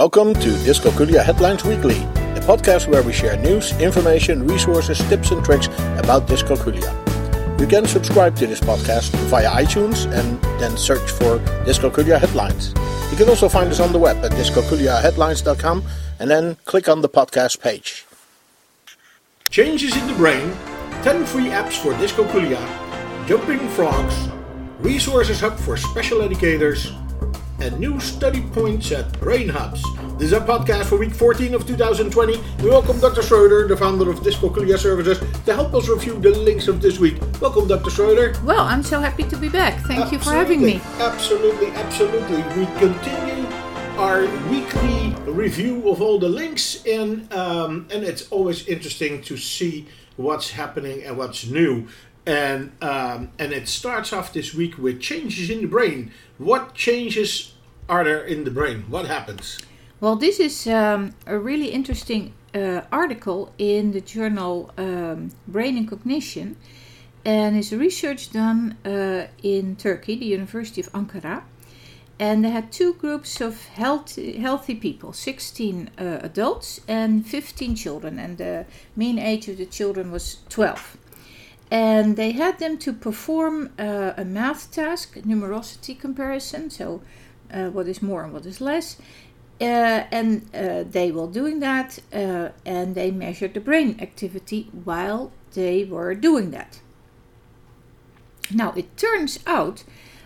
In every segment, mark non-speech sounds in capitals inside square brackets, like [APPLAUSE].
Welcome to Dyscalculia Headlines Weekly, a podcast where we share news, information, resources, tips, and tricks about dyscalculia. You can subscribe to this podcast via iTunes and then search for Dyscalculia Headlines. You can also find us on the web at dyscalculiaheadlines.com and then click on the podcast page. Changes in the brain, 10 free apps for dyscalculia, jumping frogs, resources hub for special educators, and new study points at Brain Hubs. This is our podcast for week 14 of 2020. We welcome Dr. Schroeder, the founder of Dyscalculia Services, to help us review the links of this week. Welcome, Dr. Schroeder. Well, I'm so happy to be back. Thank you for having me. Absolutely, absolutely. We continue our weekly review of all the links, and um, and it's always interesting to see what's happening and what's new. And um, and it starts off this week with changes in the brain. What changes are there in the brain? What happens? Well, this is um, a really interesting uh, article in the journal um, Brain and Cognition, and it's research done uh, in Turkey, the University of Ankara. And they had two groups of healthy, healthy people 16 uh, adults and 15 children, and the mean age of the children was 12 and they had them to perform uh, a math task, numerosity comparison, so what is more and what is less. Uh, and uh, they were doing that, uh, and they measured the brain activity while they were doing that. Now, it turns out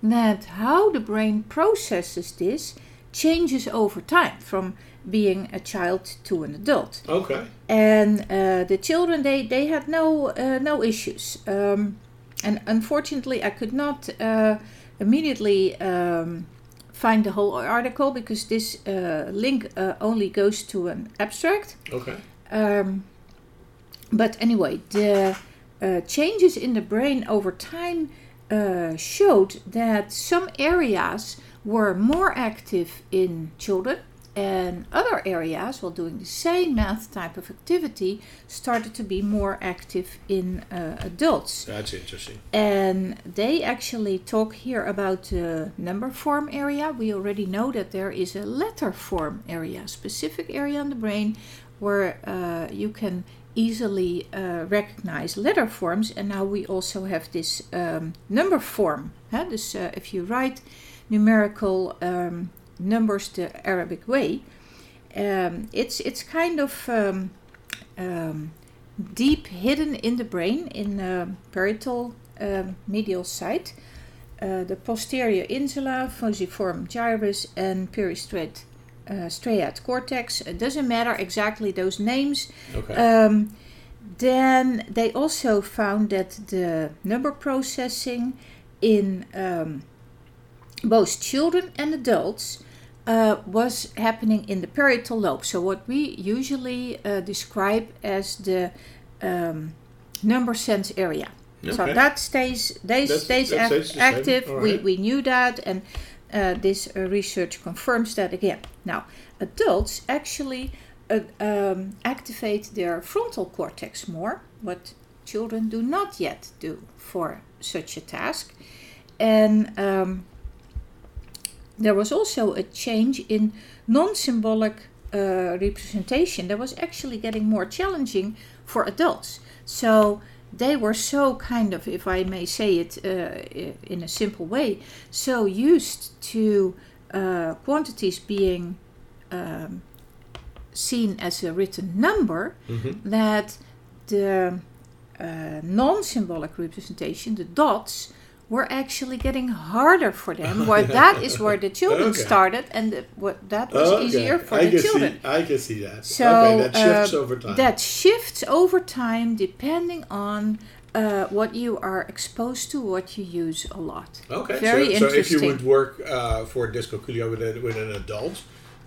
that how the brain processes this changes over time from being a child to an adult. Okay. And uh, the children, they, they had no uh, no issues. Um, and unfortunately, I could not uh, immediately um, find the whole article because this uh, link uh, only goes to an abstract. Okay. Um, but anyway, the uh, changes in the brain over time showed that some areas were more active in children and other areas, while doing the same math type of activity, started to be more active in uh, adults. That's interesting. And they actually talk here about the number form area. We already know that there is a letter form area, specific area in the brain where uh, you can easily uh, recognize letter forms. And now we also have this um, number form. Huh? This, uh, if you write numerical um, numbers the Arabic way. Um, it's it's kind of um, um, deep hidden in the brain in the parietal um, medial side, uh, the posterior insula, fusiform gyrus, and peristriate uh, striate cortex. It doesn't matter exactly those names. Okay. Um, then they also found that the number processing in um, both children and adults uh, was happening in the parietal lobe. So, what we usually uh, describe as the um, number sense area. Okay. So that stays they stays, that stays active. Right. We, we knew that, and uh, this uh, research confirms that again. Now, adults actually uh, um, activate their frontal cortex more, what children do not yet do for such a task, and um, there was also a change in non symbolic uh, representation that was actually getting more challenging for adults. So they were so kind of, if I may say it uh, in a simple way, so used to uh, quantities being um, seen as a written number mm-hmm. that the uh, non symbolic representation, the dots, were actually getting harder for them. Where [LAUGHS] that is where the children okay. started, and the, what that was okay. easier for I the children. See, I can see that. So okay, that shifts uh, over time. That shifts over time depending on. Uh, what you are exposed to, what you use a lot. Okay, very so, interesting. So if you would work uh, for dyscalculia with, a, with an adult,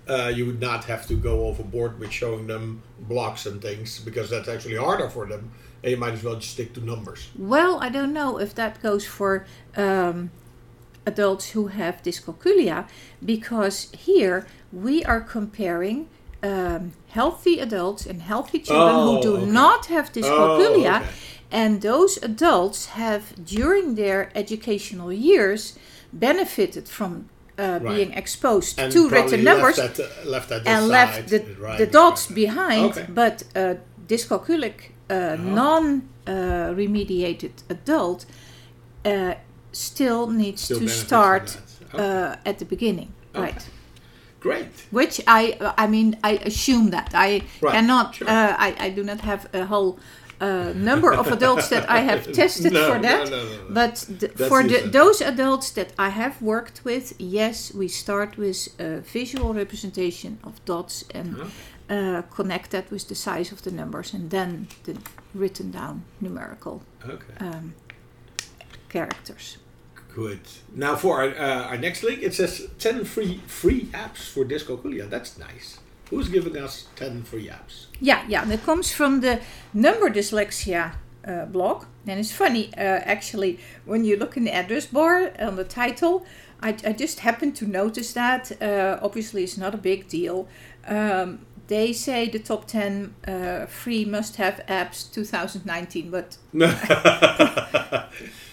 uh, you would not have to go overboard with showing them blocks and things because that's actually harder for them and you might as well just stick to numbers. Well, I don't know if that goes for um, adults who have dyscalculia, because here we are comparing um, healthy adults and healthy children oh, who do okay. not have dyscalculia. Oh, okay. And those adults have, during their educational years, benefited from uh, Right. being exposed And to written numbers left at, the- left at the and side, left the, right, the dots right. behind, Okay. but a dyscalculic uh, non uh, remediated adult uh, still needs Still to start. Okay. uh, at the beginning. Okay. Right. Great. Which I, I mean, I assume that I Right, cannot, sure. uh, I, I do not have a whole uh, number of adults that I have [LAUGHS] [LAUGHS] tested No, for that. no, no. But th- That's for the, those adults that I have worked with, yes, we start with a visual representation of dots and Uh-huh. Uh, connect that with the size of the numbers, and then the written down numerical Okay. um, characters. Good. Now for our, uh, our next link, it says 10 free free apps for Dyscalculia. That's nice. Who's giving us 10 free apps? Yeah, yeah, that comes from the number dyslexia uh, blog. And it's funny, uh, actually, when you look in the address bar on the title, I, I just happened to notice that. Uh, obviously, it's not a big deal. Um, they say the top 10 uh, free must have apps 2019, but [LAUGHS] [LAUGHS]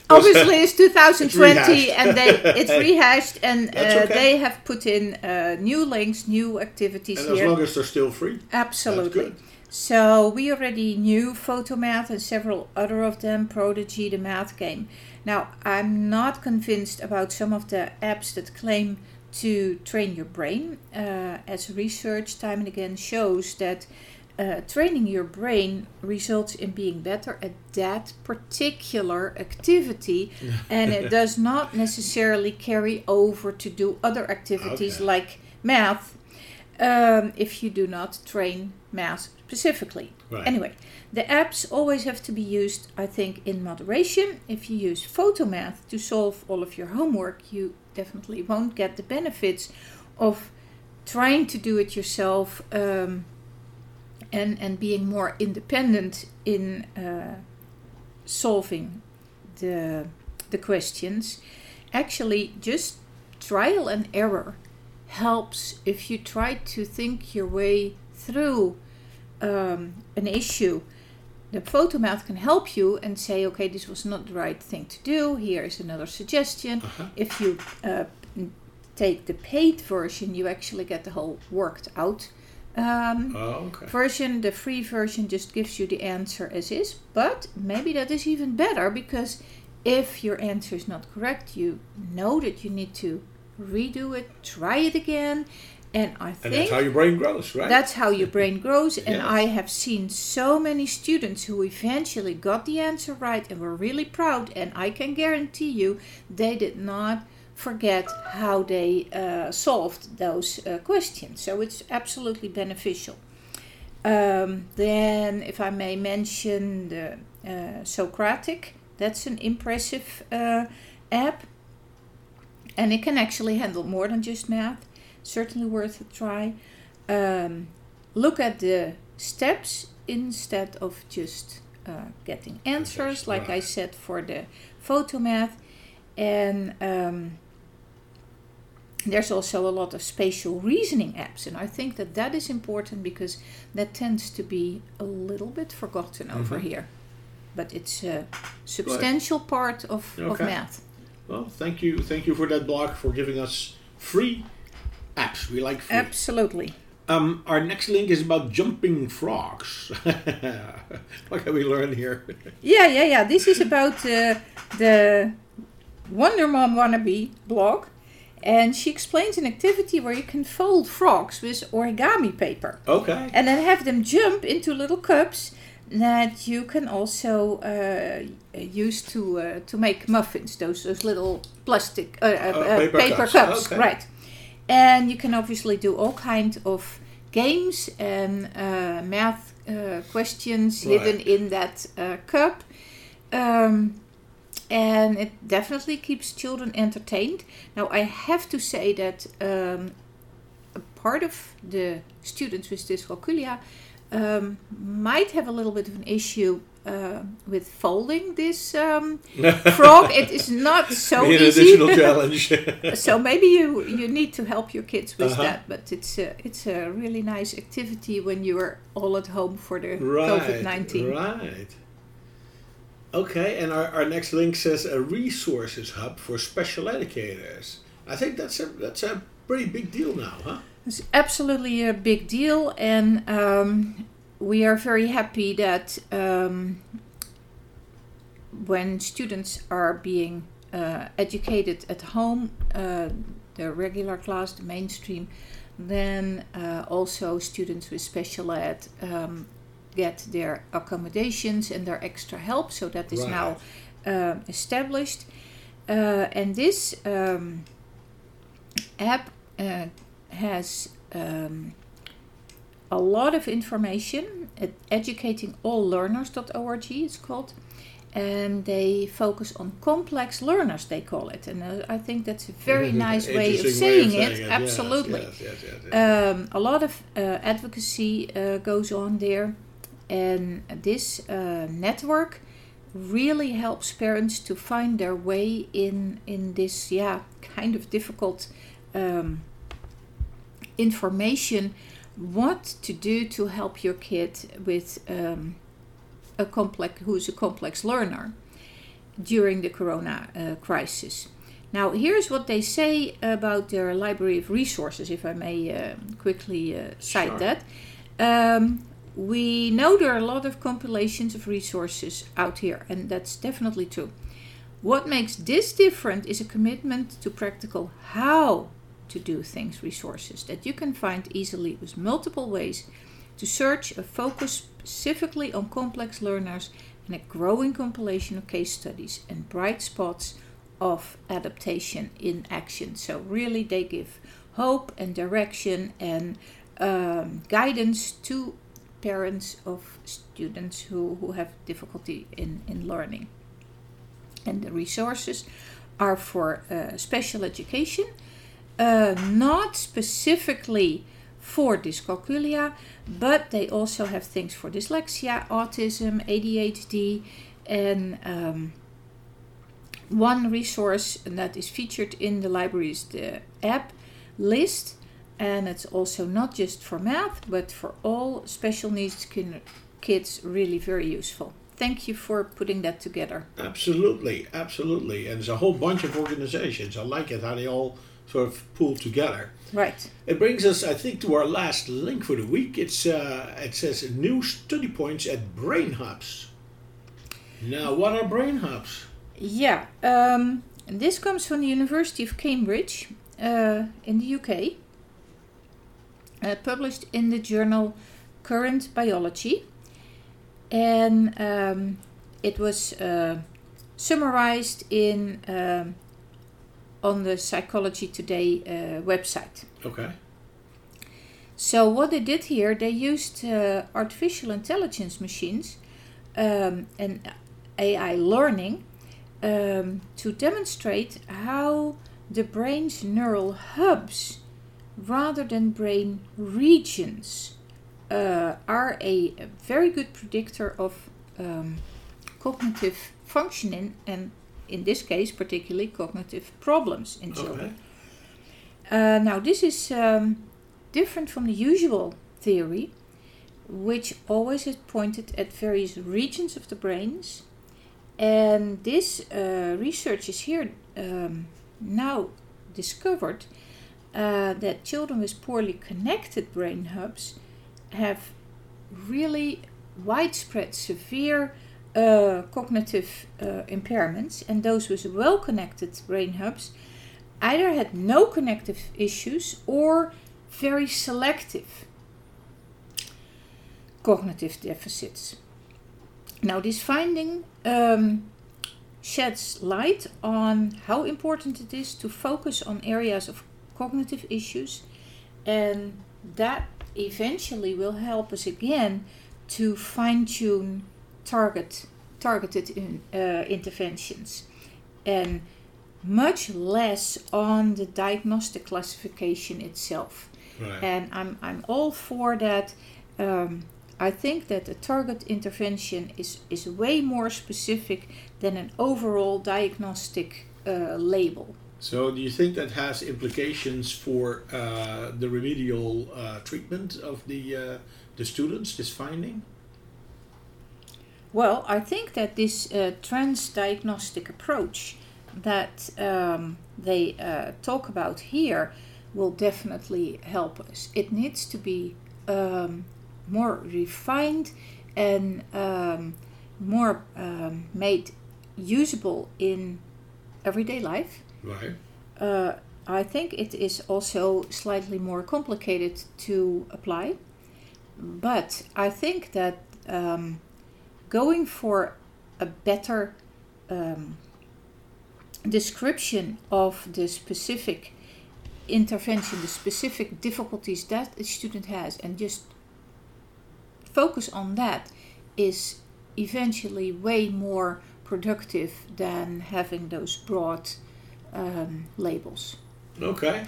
obviously it's 2020 rehashed. and they it's [LAUGHS] rehashed and uh, okay. they have put in uh, new links, new activities and as long as they're still free, Absolutely. So we already knew Photomath and several other of them, Prodigy, the math game. Now I'm not convinced about some of the apps that claim to train your brain, uh, as research time and again shows that uh, training your brain results in being better at that particular activity, [LAUGHS] and it does not necessarily carry over to do other activities Okay. like math um, if you do not train math specifically. Right. Anyway, the apps always have to be used, I think, in moderation. If you use Photomath to solve all of your homework, you definitely won't get the benefits of trying to do it yourself um, and, and being more independent in uh, solving the, the questions. Actually, just trial and error helps if you try to think your way through um, an issue. The photomath can help you and say, okay, this was not the right thing to do. Here is another suggestion. Uh-huh. If you uh, take the paid version, you actually get the whole worked out um, Oh, okay. version. The free version just gives you the answer as is, but maybe that is even better because if your answer is not correct, you know that you need to redo it, try it again, and I And think that's how your brain grows, right? that's how your brain [LAUGHS] grows. And Yes. I have seen so many students who eventually got the answer right and were really proud. And I can guarantee you they did not forget how they uh, solved those uh, questions. So it's absolutely beneficial. Um, then, if I may mention the uh, Socratic, that's an impressive uh, app. And it can actually handle more than just math. Certainly worth a try. Um, look at the steps instead of just uh, getting answers, like I said for the photomath. And um, there's also a lot of spatial reasoning apps, and I think that that is important because that tends to be a little bit forgotten over Mhm. here. But it's a substantial part of, of math. Well, thank you, thank you for that blog for giving us free apps. We like free. Absolutely. Um, our next link is about jumping frogs. [LAUGHS] what can we learn here? [LAUGHS] Yeah, yeah, yeah. This is about uh, the Wonder Mom wannabe blog. And she explains an activity where you can fold frogs with origami paper. Okay. And then have them jump into little cups that you can also uh, use to uh, to make muffins. Those those little plastic uh, uh, uh, paper paper, cups, cups, okay. right? And you can obviously do all kind of games and uh, math uh, questions Right. hidden in that uh, cup. Um, and it definitely keeps children entertained. Now, I have to say that um, a part of the students with dyscalculia um, might have a little bit of an issue uh, with folding this um, [LAUGHS] frog. It is not so Be an easy. additional [LAUGHS] challenge. so maybe you you need to help your kids with Uh-huh. that. But it's a, it's a really nice activity when you are all at home for the right. COVID nineteen. Right. Okay, and our, our next link says a resources hub for special educators. I think that's a that's a pretty big deal now, huh? It's absolutely a big deal, and um, we are very happy that um, when students are being uh, educated at home, uh, the regular class, the mainstream, then uh, also students with special ed um, get their accommodations and their extra help. So that is Right. now uh, established. Uh, and this um, app uh, has um, a lot of information at educatingalllearners.org it's called and they focus on complex learners they call it. And uh, i think that's a very nice way of saying, saying it. Yes, absolutely. yes, yes, yes, yes. um, a lot of uh, advocacy uh, goes on there, and this uh, network really helps parents to find their way in in this yeah kind of difficult um, information. What to do to help your kid with um, a complex who's a complex learner during the corona uh, crisis. Now, here's what they say about their library of resources, if I may uh, quickly uh, cite Sure. that. Um, we know there are a lot of compilations of resources out here, and that's definitely true. What makes this different is a commitment to practical how to do things resources that you can find easily with multiple ways to search a focus specifically on complex learners and a growing compilation of case studies and bright spots of adaptation in action. So, really, they give hope and direction and um, guidance to parents of students who, who have difficulty in, in learning. And the resources are for uh, special education, uh, not specifically for dyscalculia, but they also have things for dyslexia, autism, ADHD, and um, one resource that is featured in the library is the app list, and it's also not just for math but for all special needs kids, really very useful. Thank you for putting that together. Absolutely, absolutely. And there's a whole bunch of organizations. I like it how they all sort of pull together. Right. It brings us, I think, to our last link for the week. It's uh, it says new study points at brain hubs. Now, what are brain hubs? Yeah, um, this comes from the University of Cambridge uh, in the UK, uh, published in the journal Current Biology, and um, it was uh, summarized in um, on the Psychology Today uh, website. Okay. So what they did here, they used uh, artificial intelligence machines um, and AI learning um, to demonstrate how the brain's neural hubs, rather than brain regions, uh, are a, very good predictor of um, cognitive functioning and, in this case, particularly cognitive problems in children. Okay. Uh, now, this is um, different from the usual theory, which always has pointed at various regions of the brains. And this uh, research is here um, now discovered uh, that children with poorly connected brain hubs have really widespread severe uh, cognitive uh, impairments, and those with well connected brain hubs either had no connective issues or very selective cognitive deficits. Now, this finding um, sheds light on how important it is to focus on areas of cognitive issues, and that eventually will help us again to fine tune target targeted in, uh, interventions and much less on the diagnostic classification itself. Right. And I'm, I'm all for that. Um, I think that a target intervention is, is way more specific than an overall diagnostic uh, label. So, do you think that has implications for uh, the remedial uh, treatment of the uh, the students? This finding? Well, I think that this uh, transdiagnostic approach that um, they uh, talk about here will definitely help us. It needs to be um, more refined and um, more um, made usable in everyday life. Right. Uh, I think it is also slightly more complicated to apply, but I think that um, going for a better um, description of the specific intervention, the specific difficulties that a student has, and just focus on that is eventually way more productive than having those broad um, labels. Okay,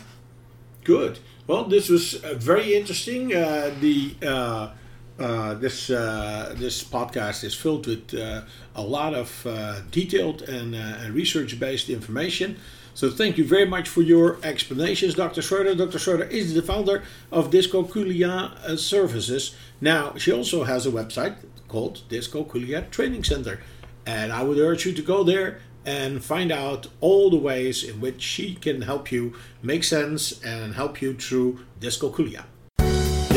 good. Well, this was uh, very interesting. Uh, the uh, uh this uh, this podcast is filled with uh, a lot of detailed and research-based information. So thank you very much for your explanations, Dr. Schroeder. Dr. Schroeder is the founder of Dyscalculia Services. Now, she also has a website called Dyscalculia Training Center. And I would urge you to go there and find out all the ways in which she can help you make sense and help you through Dyscalculia.